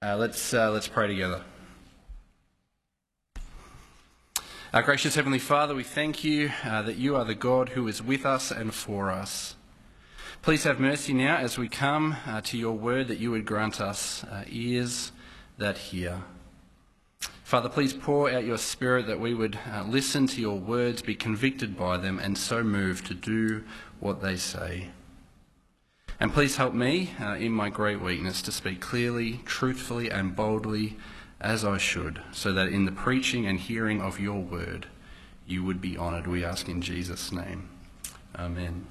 Uh, let's, uh, let's pray together. Our gracious Heavenly Father, we thank you uh, that you are the God who is with us and for us. Please have mercy now as we come uh, to your word that you would grant us uh, ears that hear. Father, please pour out your Spirit that we would uh, listen to your words, be convicted by them, and so move to do what they say. And please help me uh, in my great weakness to speak clearly, truthfully, and boldly as I should, so that in the preaching and hearing of your word, you would be honoured. We ask in Jesus' name. Amen.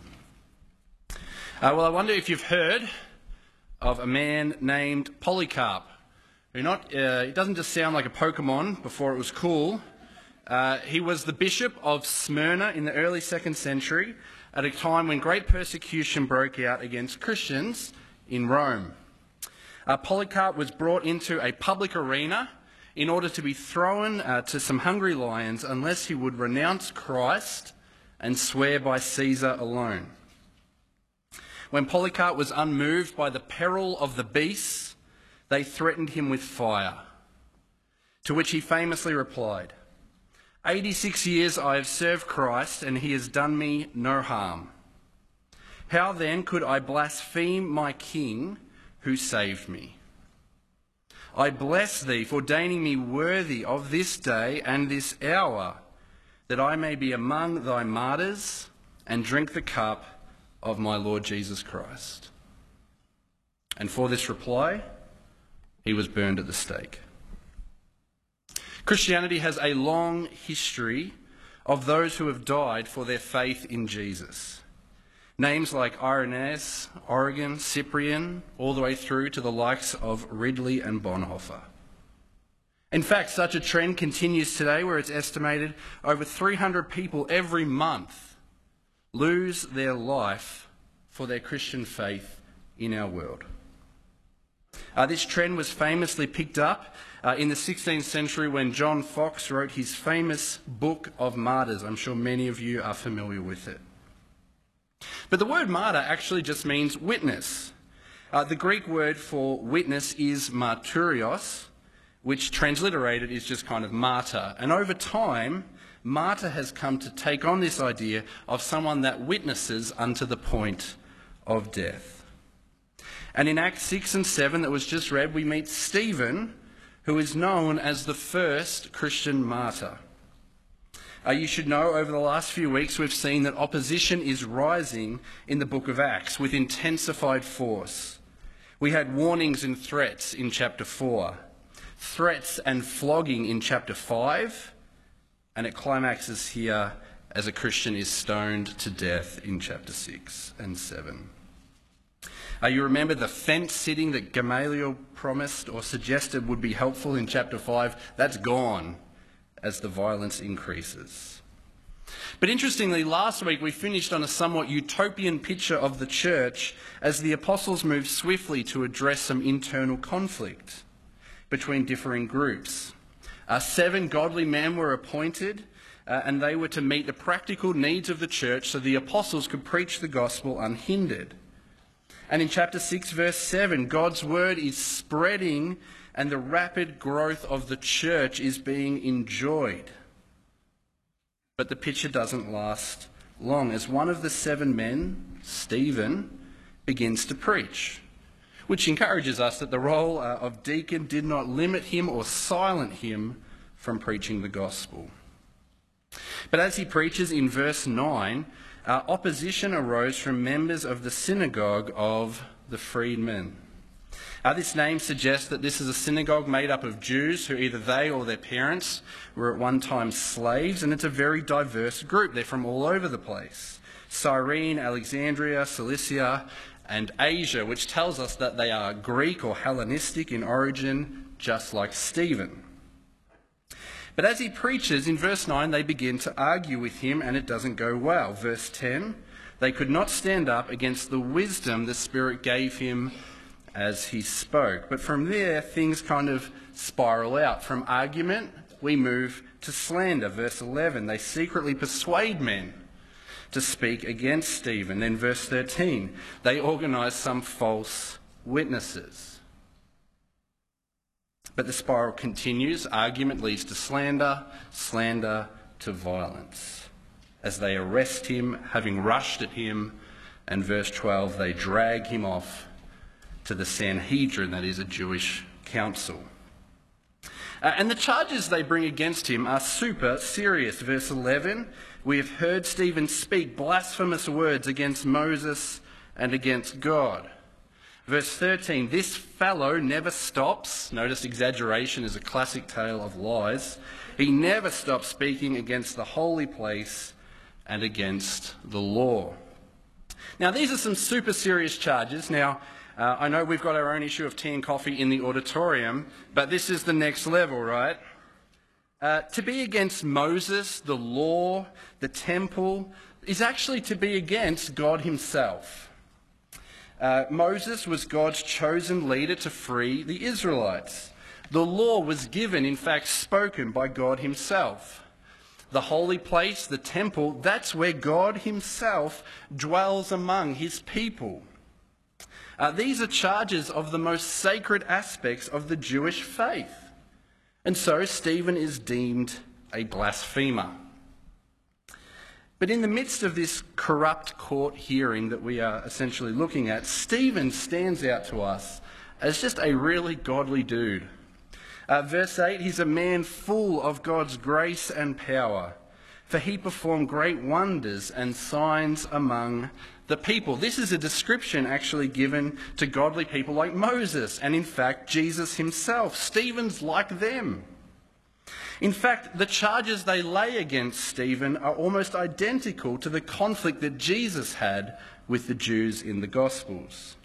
Uh, well, I wonder if you've heard of a man named Polycarp. Who not, uh, it doesn't just sound like a Pokemon before it was cool. Uh, he was the bishop of Smyrna in the early second century at a time when great persecution broke out against Christians in Rome. Uh, Polycarp was brought into a public arena in order to be thrown uh, to some hungry lions unless he would renounce Christ and swear by Caesar alone. When Polycarp was unmoved by the peril of the beasts, they threatened him with fire. To which he famously replied, 86 years I have served Christ, and he has done me no harm. How then could I blaspheme my King who saved me? I bless thee for deigning me worthy of this day and this hour, that I may be among thy martyrs and drink the cup of my Lord Jesus Christ. And for this reply, he was burned at the stake. Christianity has a long history of those who have died for their faith in Jesus. Names like Irenaeus, Origen, Cyprian, all the way through to the likes of Ridley and Bonhoeffer. In fact, such a trend continues today where it's estimated over 300 people every month lose their life for their Christian faith in our world. Uh, this trend was famously picked up uh, in the 16th century when John Foxe wrote his famous Book of Martyrs. I'm sure many of you are familiar with it. But the word martyr actually just means witness. Uh, the Greek word for witness is martyrios, which transliterated is just kind of martyr. And over time, martyr has come to take on this idea of someone that witnesses unto the point of death. And in Acts 6 and 7 that was just read, we meet Stephen, who is known as the first Christian martyr. Uh, you should know over the last few weeks we've seen that opposition is rising in the book of Acts with intensified force. We had warnings and threats in chapter 4, threats and flogging in chapter 5, and it climaxes here as a Christian is stoned to death in chapter 6 and 7. Uh, you remember the fence sitting that Gamaliel promised or suggested would be helpful in chapter 5? That's gone as the violence increases. But interestingly, last week we finished on a somewhat utopian picture of the church as the apostles moved swiftly to address some internal conflict between differing groups. Uh, seven godly men were appointed, uh, and they were to meet the practical needs of the church so the apostles could preach the gospel unhindered. And in chapter 6, verse 7, God's word is spreading and the rapid growth of the church is being enjoyed. But the picture doesn't last long as one of the seven men, Stephen, begins to preach, which encourages us that the role uh, of deacon did not limit him or silent him from preaching the gospel. But as he preaches in verse 9, uh, opposition arose from members of the synagogue of the freedmen. Uh, this name suggests that this is a synagogue made up of Jews who either they or their parents were at one time slaves, and it's a very diverse group. They're from all over the place Cyrene, Alexandria, Cilicia, and Asia, which tells us that they are Greek or Hellenistic in origin, just like Stephen. But as he preaches, in verse 9, they begin to argue with him, and it doesn't go well. Verse 10 they could not stand up against the wisdom the Spirit gave him as he spoke. But from there, things kind of spiral out. From argument, we move to slander. Verse 11 they secretly persuade men to speak against Stephen. Then, verse 13 they organize some false witnesses. But the spiral continues. Argument leads to slander, slander to violence. As they arrest him, having rushed at him, and verse 12, they drag him off to the Sanhedrin, that is a Jewish council. Uh, and the charges they bring against him are super serious. Verse 11 We have heard Stephen speak blasphemous words against Moses and against God. Verse 13 This fellow never stops. Notice exaggeration is a classic tale of lies. He never stops speaking against the holy place and against the law. Now, these are some super serious charges. Now, uh, I know we've got our own issue of tea and coffee in the auditorium, but this is the next level, right? Uh, to be against Moses, the law, the temple, is actually to be against God Himself. Uh, Moses was God's chosen leader to free the Israelites. The law was given, in fact, spoken by God Himself. The holy place, the temple, that's where God Himself dwells among His people. Uh, these are charges of the most sacred aspects of the Jewish faith. And so Stephen is deemed a blasphemer. But in the midst of this corrupt court hearing that we are essentially looking at, Stephen stands out to us as just a really godly dude. Uh, verse 8 He's a man full of God's grace and power, for he performed great wonders and signs among the people. This is a description actually given to godly people like Moses and, in fact, Jesus himself. Stephen's like them. In fact, the charges they lay against Stephen are almost identical to the conflict that Jesus had with the Jews in the Gospels.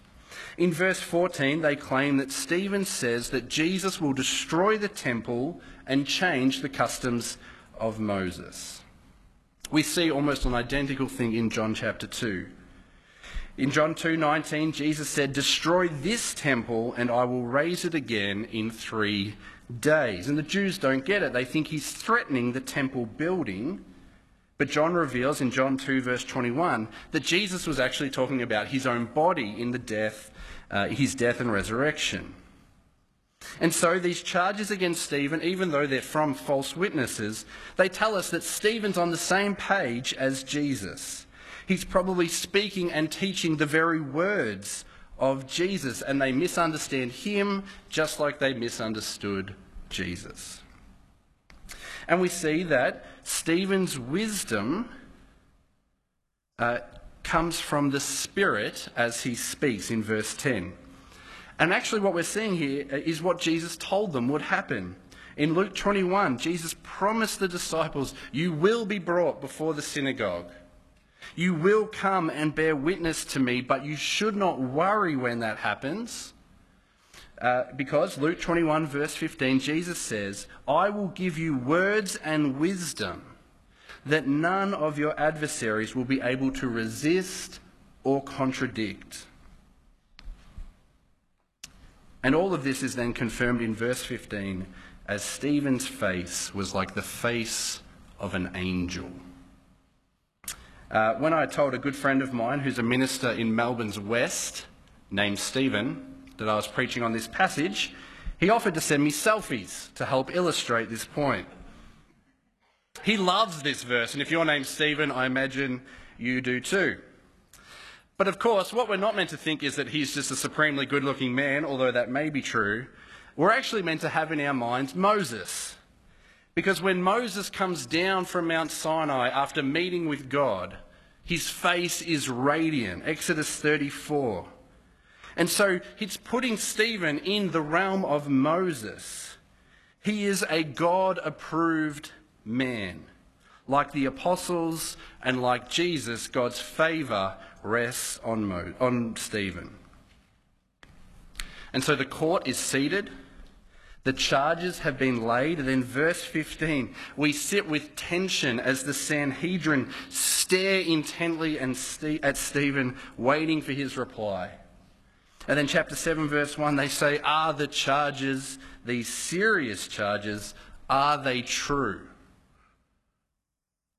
In verse 14, they claim that Stephen says that Jesus will destroy the temple and change the customs of Moses. We see almost an identical thing in John chapter 2. In John 2:19, Jesus said, "Destroy this temple and I will raise it again in 3 days." And the Jews don't get it. They think he's threatening the temple building. But John reveals in John 2 verse 21 that Jesus was actually talking about his own body in the death, uh, his death and resurrection. And so these charges against Stephen, even though they're from false witnesses, they tell us that Stephen's on the same page as Jesus. He's probably speaking and teaching the very words of Jesus, and they misunderstand him just like they misunderstood Jesus. And we see that Stephen's wisdom uh, comes from the Spirit as he speaks in verse 10. And actually, what we're seeing here is what Jesus told them would happen. In Luke 21, Jesus promised the disciples, You will be brought before the synagogue. You will come and bear witness to me, but you should not worry when that happens. Uh, because Luke 21, verse 15, Jesus says, I will give you words and wisdom that none of your adversaries will be able to resist or contradict. And all of this is then confirmed in verse 15 as Stephen's face was like the face of an angel. Uh, when I told a good friend of mine who's a minister in Melbourne's West, named Stephen, that I was preaching on this passage, he offered to send me selfies to help illustrate this point. He loves this verse, and if your name's Stephen, I imagine you do too. But of course, what we're not meant to think is that he's just a supremely good looking man, although that may be true. We're actually meant to have in our minds Moses. Because when Moses comes down from Mount Sinai after meeting with God, his face is radiant. Exodus 34. And so he's putting Stephen in the realm of Moses. He is a God approved man. Like the apostles and like Jesus, God's favour rests on, Mo- on Stephen. And so the court is seated. The charges have been laid. And then, verse 15, we sit with tension as the Sanhedrin stare intently at Stephen, waiting for his reply. And then, chapter 7, verse 1, they say, Are the charges, these serious charges, are they true?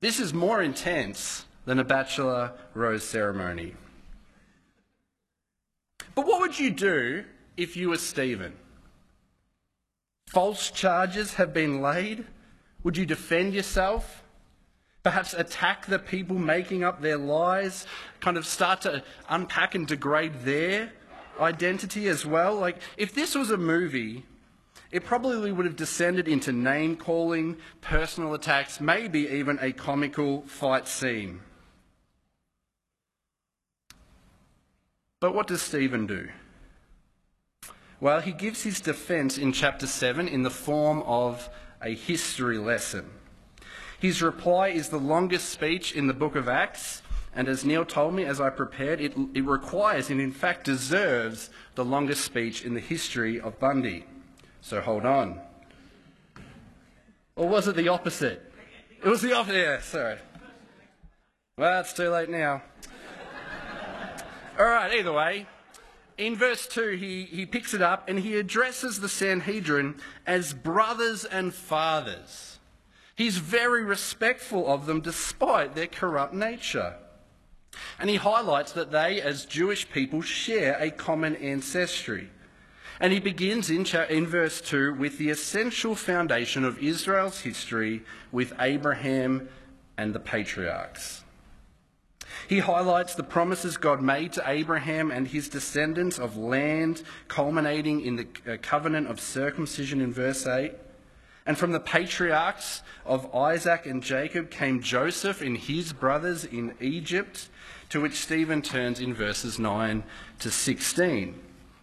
This is more intense than a bachelor rose ceremony. But what would you do if you were Stephen? False charges have been laid. Would you defend yourself? Perhaps attack the people making up their lies, kind of start to unpack and degrade their identity as well. Like, if this was a movie, it probably would have descended into name calling, personal attacks, maybe even a comical fight scene. But what does Stephen do? Well, he gives his defense in chapter 7 in the form of a history lesson. His reply is the longest speech in the book of Acts, and as Neil told me as I prepared, it, it requires and in fact deserves the longest speech in the history of Bundy. So hold on. Or was it the opposite? It was the opposite, yeah, sorry. Well, it's too late now. All right, either way, in verse 2, he, he picks it up and he addresses the Sanhedrin as brothers and fathers. He's very respectful of them despite their corrupt nature. And he highlights that they, as Jewish people, share a common ancestry. And he begins in, in verse 2 with the essential foundation of Israel's history with Abraham and the patriarchs. He highlights the promises God made to Abraham and his descendants of land, culminating in the uh, covenant of circumcision in verse 8. And from the patriarchs of Isaac and Jacob came Joseph and his brothers in Egypt, to which Stephen turns in verses 9 to 16.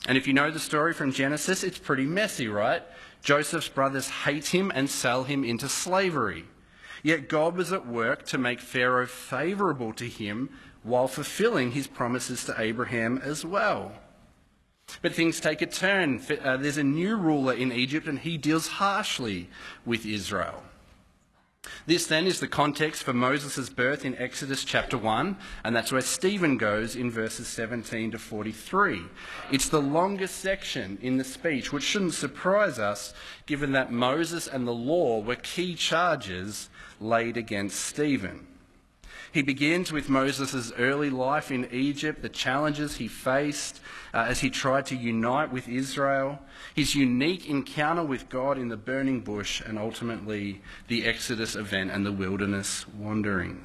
And if you know the story from Genesis, it's pretty messy, right? Joseph's brothers hate him and sell him into slavery. Yet God was at work to make Pharaoh favourable to him while fulfilling his promises to Abraham as well. But things take a turn. Uh, there's a new ruler in Egypt, and he deals harshly with Israel. This then is the context for Moses' birth in Exodus chapter 1, and that's where Stephen goes in verses 17 to 43. It's the longest section in the speech, which shouldn't surprise us given that Moses and the law were key charges laid against Stephen. He begins with Moses' early life in Egypt, the challenges he faced uh, as he tried to unite with Israel, his unique encounter with God in the burning bush, and ultimately the Exodus event and the wilderness wandering.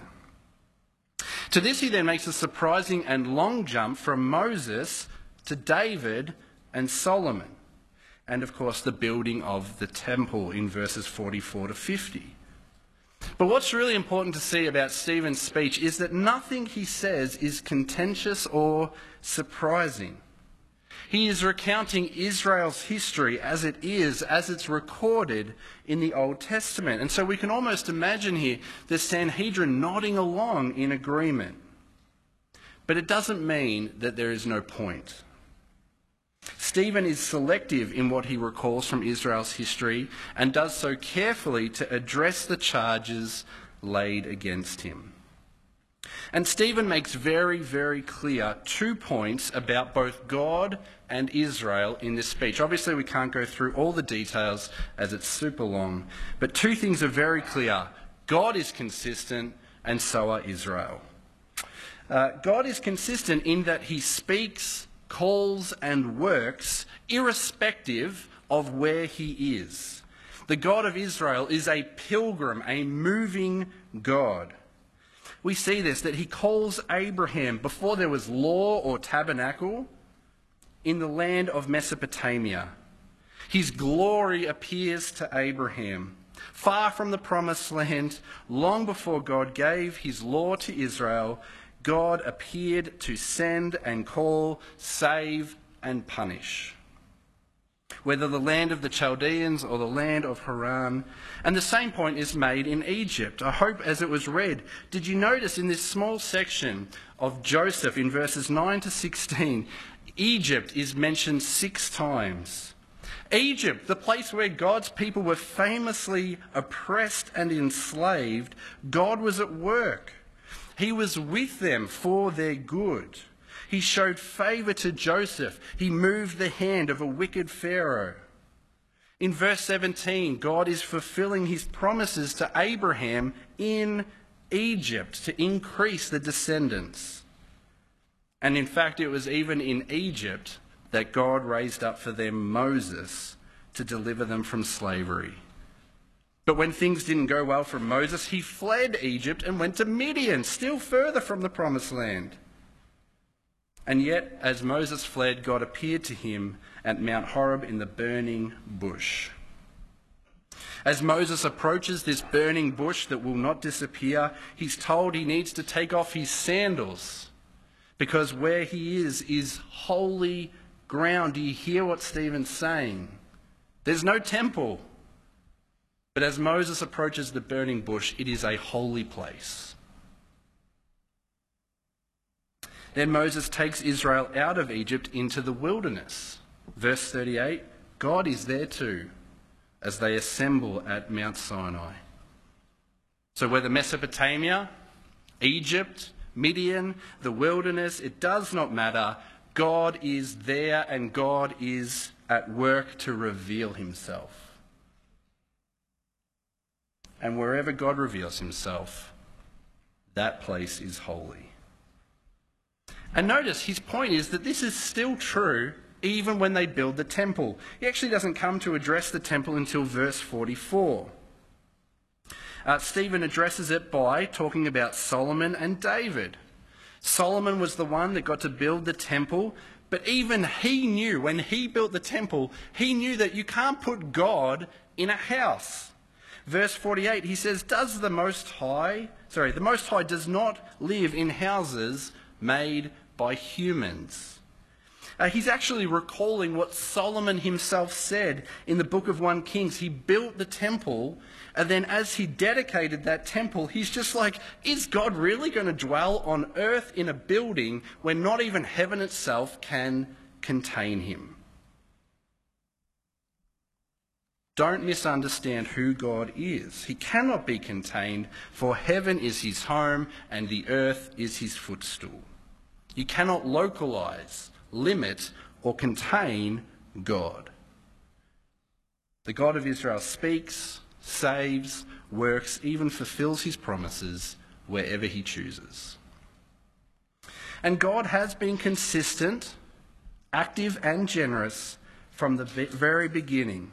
To this, he then makes a surprising and long jump from Moses to David and Solomon, and of course the building of the temple in verses 44 to 50. But what's really important to see about Stephen's speech is that nothing he says is contentious or surprising. He is recounting Israel's history as it is, as it's recorded in the Old Testament. And so we can almost imagine here the Sanhedrin nodding along in agreement. But it doesn't mean that there is no point. Stephen is selective in what he recalls from Israel's history and does so carefully to address the charges laid against him. And Stephen makes very, very clear two points about both God and Israel in this speech. Obviously, we can't go through all the details as it's super long, but two things are very clear God is consistent, and so are Israel. Uh, God is consistent in that he speaks calls and works irrespective of where he is. The God of Israel is a pilgrim, a moving God. We see this that he calls Abraham before there was law or tabernacle in the land of Mesopotamia. His glory appears to Abraham. Far from the promised land, long before God gave his law to Israel, God appeared to send and call, save and punish. Whether the land of the Chaldeans or the land of Haran. And the same point is made in Egypt. I hope as it was read, did you notice in this small section of Joseph in verses 9 to 16, Egypt is mentioned six times. Egypt, the place where God's people were famously oppressed and enslaved, God was at work. He was with them for their good. He showed favour to Joseph. He moved the hand of a wicked Pharaoh. In verse 17, God is fulfilling his promises to Abraham in Egypt to increase the descendants. And in fact, it was even in Egypt that God raised up for them Moses to deliver them from slavery. But when things didn't go well for Moses, he fled Egypt and went to Midian, still further from the promised land. And yet, as Moses fled, God appeared to him at Mount Horeb in the burning bush. As Moses approaches this burning bush that will not disappear, he's told he needs to take off his sandals because where he is is holy ground. Do you hear what Stephen's saying? There's no temple. But as Moses approaches the burning bush, it is a holy place. Then Moses takes Israel out of Egypt into the wilderness. Verse 38 God is there too as they assemble at Mount Sinai. So, whether Mesopotamia, Egypt, Midian, the wilderness, it does not matter. God is there and God is at work to reveal himself. And wherever God reveals himself, that place is holy. And notice his point is that this is still true even when they build the temple. He actually doesn't come to address the temple until verse 44. Uh, Stephen addresses it by talking about Solomon and David. Solomon was the one that got to build the temple, but even he knew when he built the temple, he knew that you can't put God in a house. Verse 48, he says, Does the Most High, sorry, the Most High does not live in houses made by humans. Uh, he's actually recalling what Solomon himself said in the book of 1 Kings. He built the temple, and then as he dedicated that temple, he's just like, is God really going to dwell on earth in a building where not even heaven itself can contain him? Don't misunderstand who God is. He cannot be contained, for heaven is his home and the earth is his footstool. You cannot localize limit, or contain God. The God of Israel speaks, saves, works, even fulfills his promises wherever he chooses. And God has been consistent, active, and generous from the very beginning.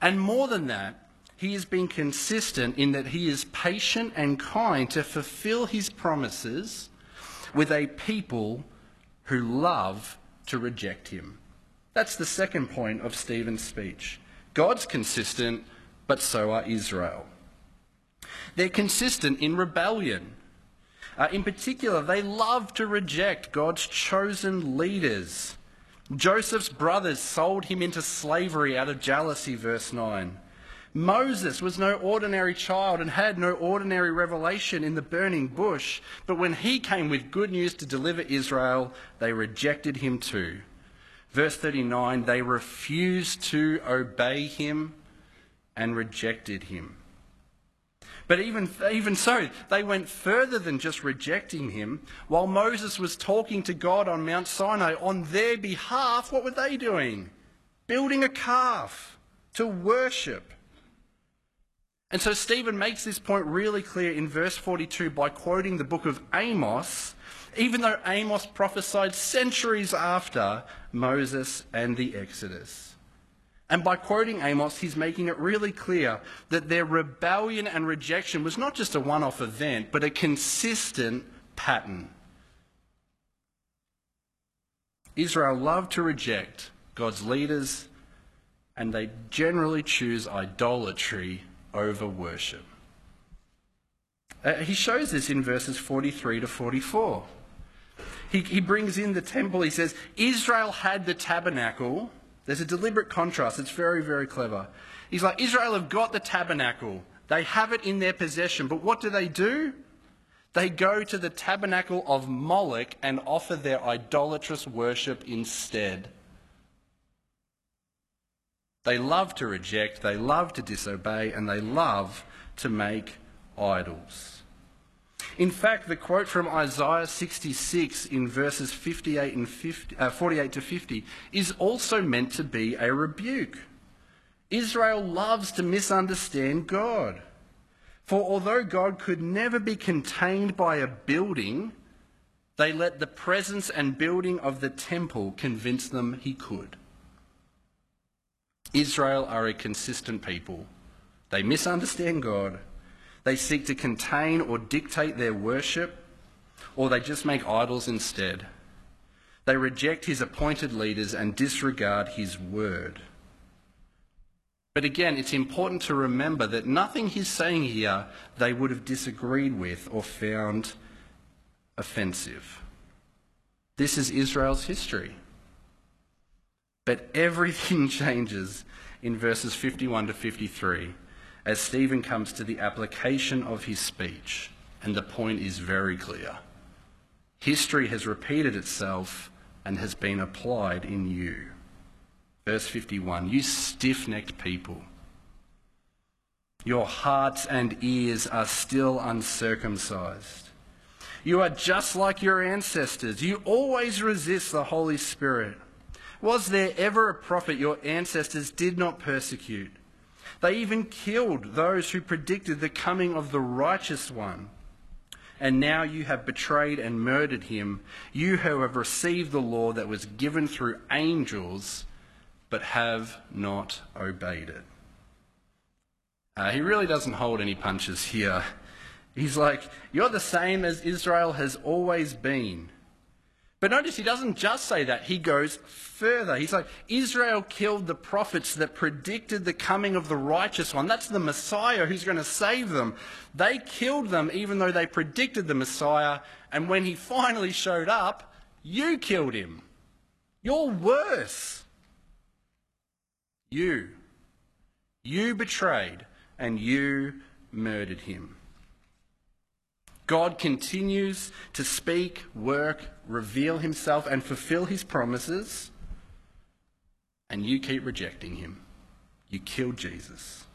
And more than that, he has been consistent in that he is patient and kind to fulfill his promises with a people who love to reject him. That's the second point of Stephen's speech. God's consistent, but so are Israel. They're consistent in rebellion. Uh, in particular, they love to reject God's chosen leaders. Joseph's brothers sold him into slavery out of jealousy, verse 9. Moses was no ordinary child and had no ordinary revelation in the burning bush, but when he came with good news to deliver Israel, they rejected him too. Verse 39 they refused to obey him and rejected him. But even, even so, they went further than just rejecting him. While Moses was talking to God on Mount Sinai on their behalf, what were they doing? Building a calf to worship. And so Stephen makes this point really clear in verse 42 by quoting the book of Amos, even though Amos prophesied centuries after Moses and the Exodus. And by quoting Amos, he's making it really clear that their rebellion and rejection was not just a one off event, but a consistent pattern. Israel loved to reject God's leaders, and they generally choose idolatry over worship. Uh, he shows this in verses 43 to 44. He, he brings in the temple. He says, Israel had the tabernacle. There's a deliberate contrast. It's very, very clever. He's like, Israel have got the tabernacle. They have it in their possession. But what do they do? They go to the tabernacle of Moloch and offer their idolatrous worship instead. They love to reject, they love to disobey, and they love to make idols. In fact, the quote from Isaiah 66 in verses 58 and 50, uh, 48 to 50 is also meant to be a rebuke. Israel loves to misunderstand God. For although God could never be contained by a building, they let the presence and building of the temple convince them he could. Israel are a consistent people. They misunderstand God, they seek to contain or dictate their worship, or they just make idols instead. They reject his appointed leaders and disregard his word. But again, it's important to remember that nothing he's saying here they would have disagreed with or found offensive. This is Israel's history. But everything changes in verses 51 to 53 as Stephen comes to the application of his speech, and the point is very clear. History has repeated itself and has been applied in you. Verse 51 You stiff necked people, your hearts and ears are still uncircumcised. You are just like your ancestors. You always resist the Holy Spirit. Was there ever a prophet your ancestors did not persecute? They even killed those who predicted the coming of the righteous one. And now you have betrayed and murdered him, you who have received the law that was given through angels, but have not obeyed it. Uh, he really doesn't hold any punches here. He's like, You're the same as Israel has always been. But notice he doesn't just say that, he goes further. He's like, Israel killed the prophets that predicted the coming of the righteous one. That's the Messiah who's going to save them. They killed them even though they predicted the Messiah, and when he finally showed up, you killed him. You're worse. You. You betrayed and you murdered him. God continues to speak, work, reveal himself, and fulfill his promises, and you keep rejecting him. You killed Jesus.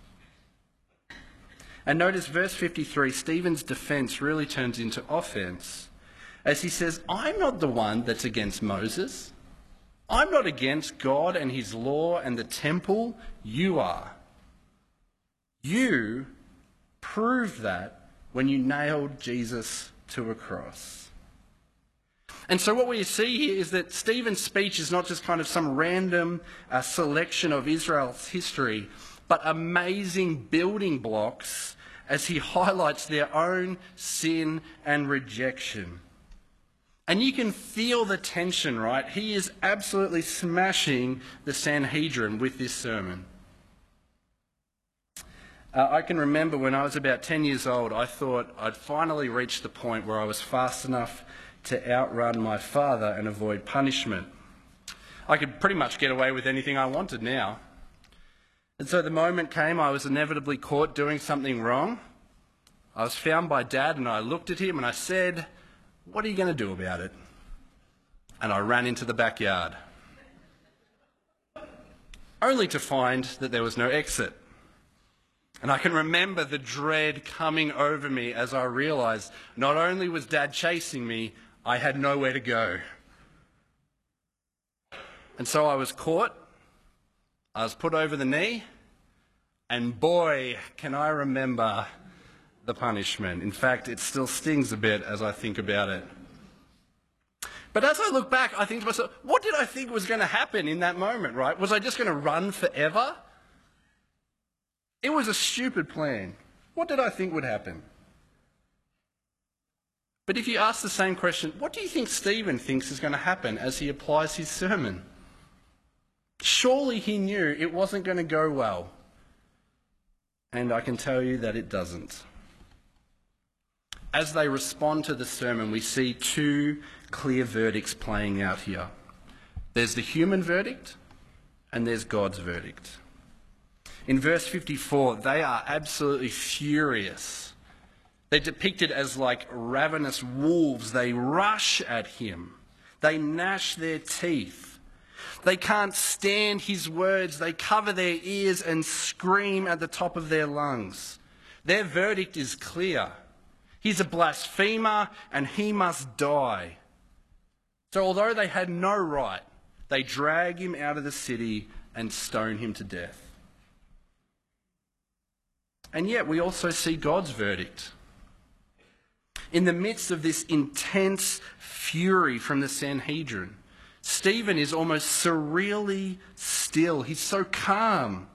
And notice verse 53 Stephen's defense really turns into offense as he says, I'm not the one that's against Moses. I'm not against God and his law and the temple. You are. You prove that when you nailed Jesus to a cross. And so, what we see here is that Stephen's speech is not just kind of some random uh, selection of Israel's history, but amazing building blocks as he highlights their own sin and rejection. And you can feel the tension, right? He is absolutely smashing the Sanhedrin with this sermon. Uh, I can remember when I was about 10 years old, I thought I'd finally reached the point where I was fast enough to outrun my father and avoid punishment. I could pretty much get away with anything I wanted now. And so the moment came, I was inevitably caught doing something wrong. I was found by dad and I looked at him and I said, What are you going to do about it? And I ran into the backyard, only to find that there was no exit. And I can remember the dread coming over me as I realized not only was dad chasing me, I had nowhere to go. And so I was caught, I was put over the knee, and boy, can I remember the punishment. In fact, it still stings a bit as I think about it. But as I look back, I think to myself, what did I think was going to happen in that moment, right? Was I just going to run forever? It was a stupid plan. What did I think would happen? But if you ask the same question, what do you think Stephen thinks is going to happen as he applies his sermon? Surely he knew it wasn't going to go well. And I can tell you that it doesn't. As they respond to the sermon, we see two clear verdicts playing out here there's the human verdict, and there's God's verdict. In verse 54, they are absolutely furious. They're depicted as like ravenous wolves. They rush at him, they gnash their teeth. They can't stand his words. They cover their ears and scream at the top of their lungs. Their verdict is clear. He's a blasphemer and he must die. So, although they had no right, they drag him out of the city and stone him to death. And yet we also see God's verdict. In the midst of this intense fury from the Sanhedrin, Stephen is almost surreally still. He's so calm.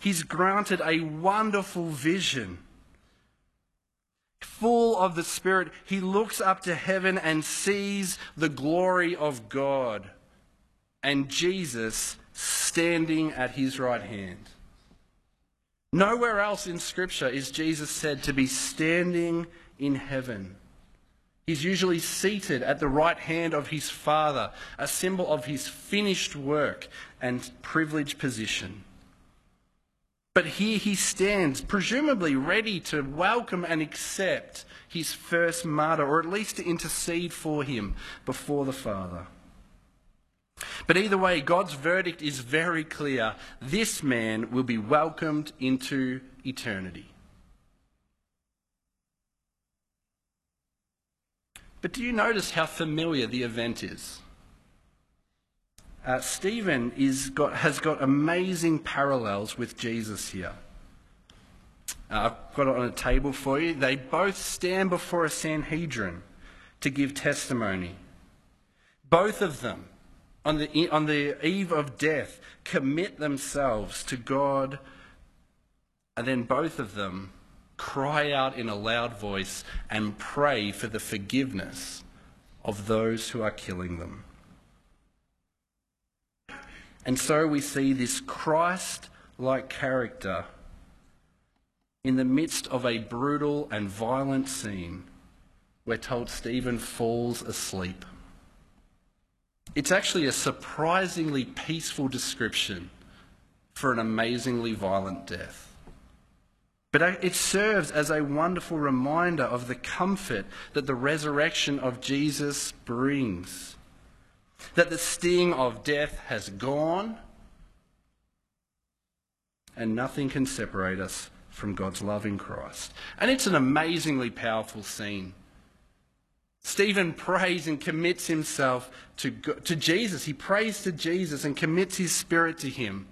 He's granted a wonderful vision. Full of the Spirit, he looks up to heaven and sees the glory of God and Jesus standing at his right hand. Nowhere else in Scripture is Jesus said to be standing in heaven. He's usually seated at the right hand of his Father, a symbol of his finished work and privileged position. But here he stands, presumably ready to welcome and accept his first martyr, or at least to intercede for him before the Father. But either way, God's verdict is very clear. This man will be welcomed into eternity. But do you notice how familiar the event is? Uh, Stephen is got, has got amazing parallels with Jesus here. Uh, I've got it on a table for you. They both stand before a Sanhedrin to give testimony. Both of them on the, on the eve of death, commit themselves to God, and then both of them cry out in a loud voice and pray for the forgiveness of those who are killing them. And so we see this Christ like character in the midst of a brutal and violent scene. We're told Stephen falls asleep. It's actually a surprisingly peaceful description for an amazingly violent death. But it serves as a wonderful reminder of the comfort that the resurrection of Jesus brings. That the sting of death has gone, and nothing can separate us from God's love in Christ. And it's an amazingly powerful scene. Stephen prays and commits himself to, to Jesus. He prays to Jesus and commits his spirit to him.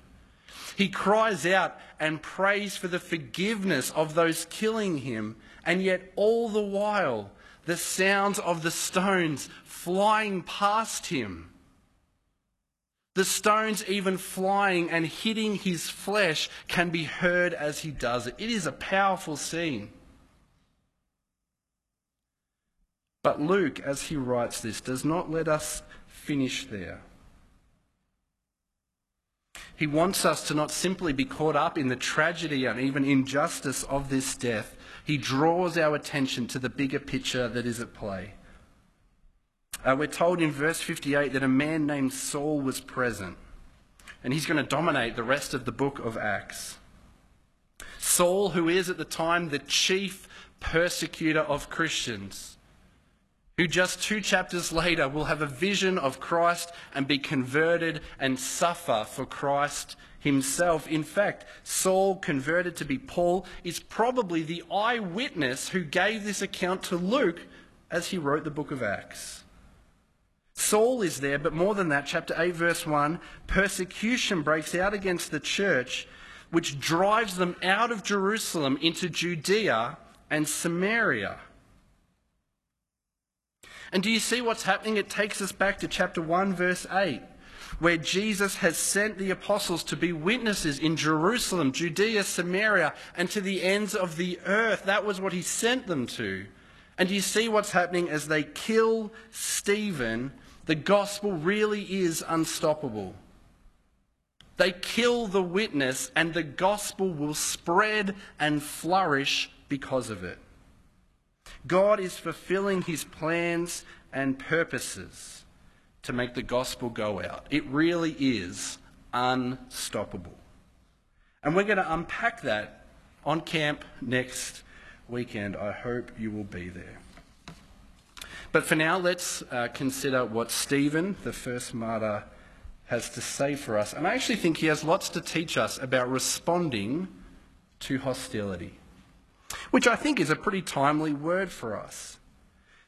He cries out and prays for the forgiveness of those killing him, and yet all the while, the sounds of the stones flying past him, the stones even flying and hitting his flesh, can be heard as he does it. It is a powerful scene. But Luke, as he writes this, does not let us finish there. He wants us to not simply be caught up in the tragedy and even injustice of this death. He draws our attention to the bigger picture that is at play. Uh, we're told in verse 58 that a man named Saul was present, and he's going to dominate the rest of the book of Acts. Saul, who is at the time the chief persecutor of Christians, who just two chapters later will have a vision of Christ and be converted and suffer for Christ himself. In fact, Saul, converted to be Paul, is probably the eyewitness who gave this account to Luke as he wrote the book of Acts. Saul is there, but more than that, chapter 8, verse 1 persecution breaks out against the church, which drives them out of Jerusalem into Judea and Samaria. And do you see what's happening? It takes us back to chapter 1, verse 8, where Jesus has sent the apostles to be witnesses in Jerusalem, Judea, Samaria, and to the ends of the earth. That was what he sent them to. And do you see what's happening as they kill Stephen? The gospel really is unstoppable. They kill the witness, and the gospel will spread and flourish because of it. God is fulfilling his plans and purposes to make the gospel go out. It really is unstoppable. And we're going to unpack that on camp next weekend. I hope you will be there. But for now, let's uh, consider what Stephen, the first martyr, has to say for us. And I actually think he has lots to teach us about responding to hostility which I think is a pretty timely word for us.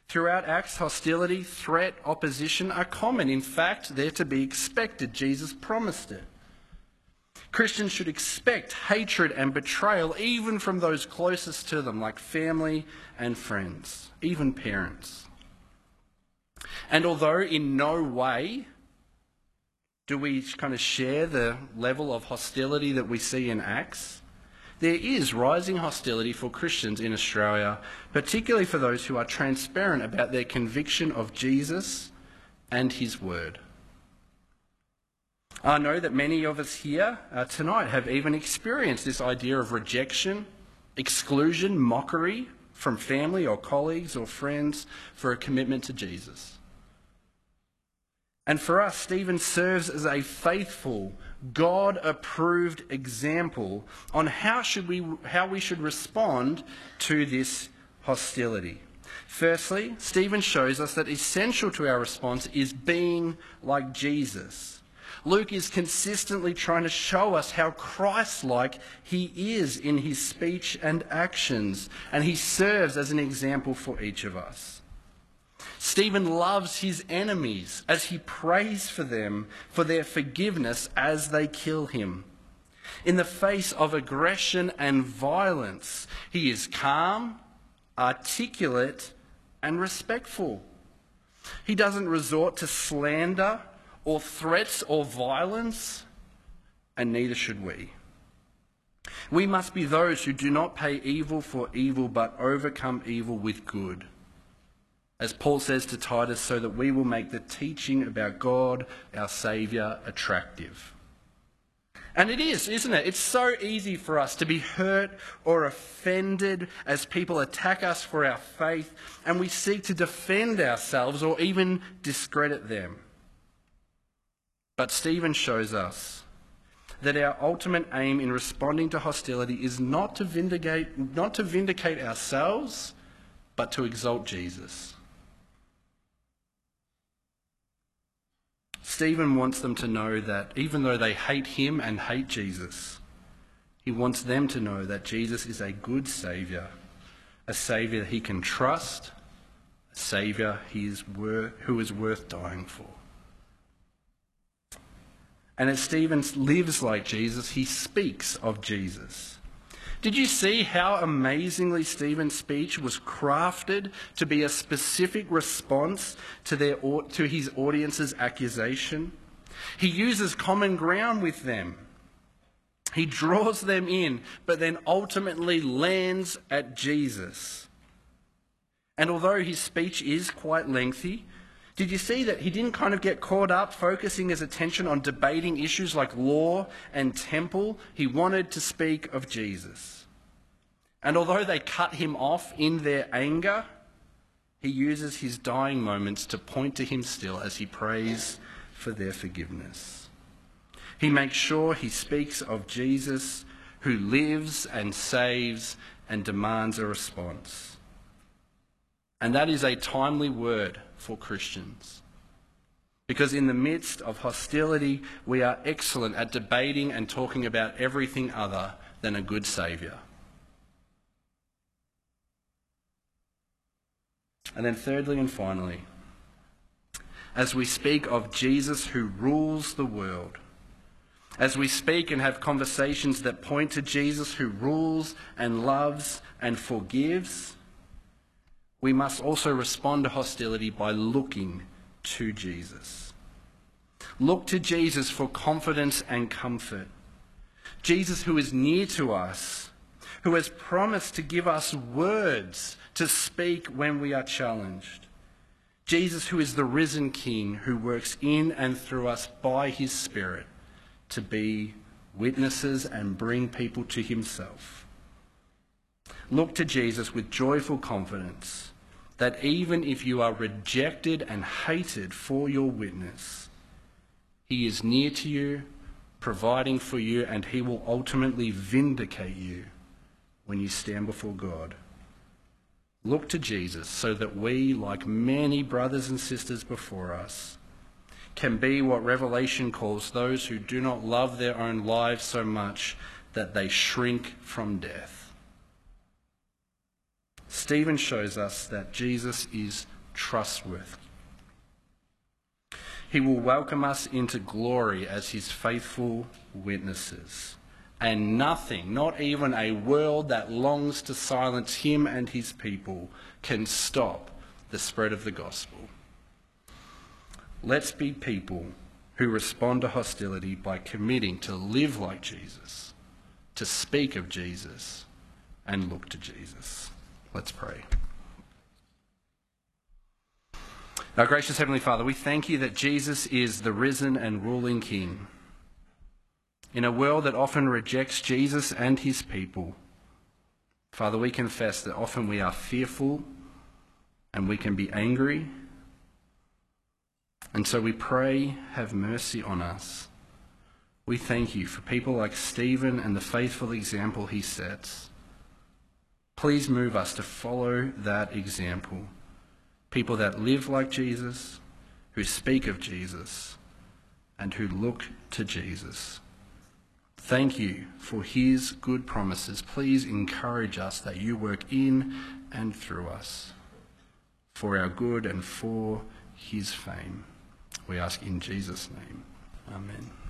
Throughout Acts, hostility, threat, opposition are common. In fact, they're to be expected. Jesus promised it. Christians should expect hatred and betrayal even from those closest to them, like family and friends, even parents. And although in no way Do we kind of share the level of hostility that we see in Acts? There is rising hostility for Christians in Australia, particularly for those who are transparent about their conviction of Jesus and his word. I know that many of us here uh, tonight have even experienced this idea of rejection, exclusion, mockery from family or colleagues or friends for a commitment to Jesus. And for us, Stephen serves as a faithful, God approved example on how, should we, how we should respond to this hostility. Firstly, Stephen shows us that essential to our response is being like Jesus. Luke is consistently trying to show us how Christ like he is in his speech and actions, and he serves as an example for each of us. Stephen loves his enemies as he prays for them for their forgiveness as they kill him. In the face of aggression and violence, he is calm, articulate, and respectful. He doesn't resort to slander or threats or violence, and neither should we. We must be those who do not pay evil for evil but overcome evil with good as Paul says to Titus, so that we will make the teaching about God, our Saviour, attractive. And it is, isn't it? It's so easy for us to be hurt or offended as people attack us for our faith and we seek to defend ourselves or even discredit them. But Stephen shows us that our ultimate aim in responding to hostility is not to vindicate, not to vindicate ourselves, but to exalt Jesus. Stephen wants them to know that even though they hate him and hate Jesus, he wants them to know that Jesus is a good Saviour, a Saviour he can trust, a Saviour wor- who is worth dying for. And as Stephen lives like Jesus, he speaks of Jesus. Did you see how amazingly Stephen's speech was crafted to be a specific response to, their, to his audience's accusation? He uses common ground with them. He draws them in, but then ultimately lands at Jesus. And although his speech is quite lengthy, did you see that he didn't kind of get caught up focusing his attention on debating issues like law and temple? He wanted to speak of Jesus. And although they cut him off in their anger, he uses his dying moments to point to him still as he prays for their forgiveness. He makes sure he speaks of Jesus who lives and saves and demands a response. And that is a timely word for Christians. Because in the midst of hostility, we are excellent at debating and talking about everything other than a good Saviour. And then, thirdly and finally, as we speak of Jesus who rules the world, as we speak and have conversations that point to Jesus who rules and loves and forgives, we must also respond to hostility by looking to Jesus. Look to Jesus for confidence and comfort. Jesus, who is near to us, who has promised to give us words to speak when we are challenged. Jesus, who is the risen King, who works in and through us by his Spirit to be witnesses and bring people to himself. Look to Jesus with joyful confidence that even if you are rejected and hated for your witness, he is near to you, providing for you, and he will ultimately vindicate you when you stand before God. Look to Jesus so that we, like many brothers and sisters before us, can be what Revelation calls those who do not love their own lives so much that they shrink from death. Stephen shows us that Jesus is trustworthy. He will welcome us into glory as his faithful witnesses and nothing, not even a world that longs to silence him and his people, can stop the spread of the gospel. Let's be people who respond to hostility by committing to live like Jesus, to speak of Jesus, and look to Jesus. Let's pray. Our gracious Heavenly Father, we thank you that Jesus is the risen and ruling King. In a world that often rejects Jesus and his people, Father, we confess that often we are fearful and we can be angry. And so we pray, have mercy on us. We thank you for people like Stephen and the faithful example he sets. Please move us to follow that example people that live like Jesus, who speak of Jesus, and who look to Jesus. Thank you for his good promises. Please encourage us that you work in and through us for our good and for his fame. We ask in Jesus' name. Amen.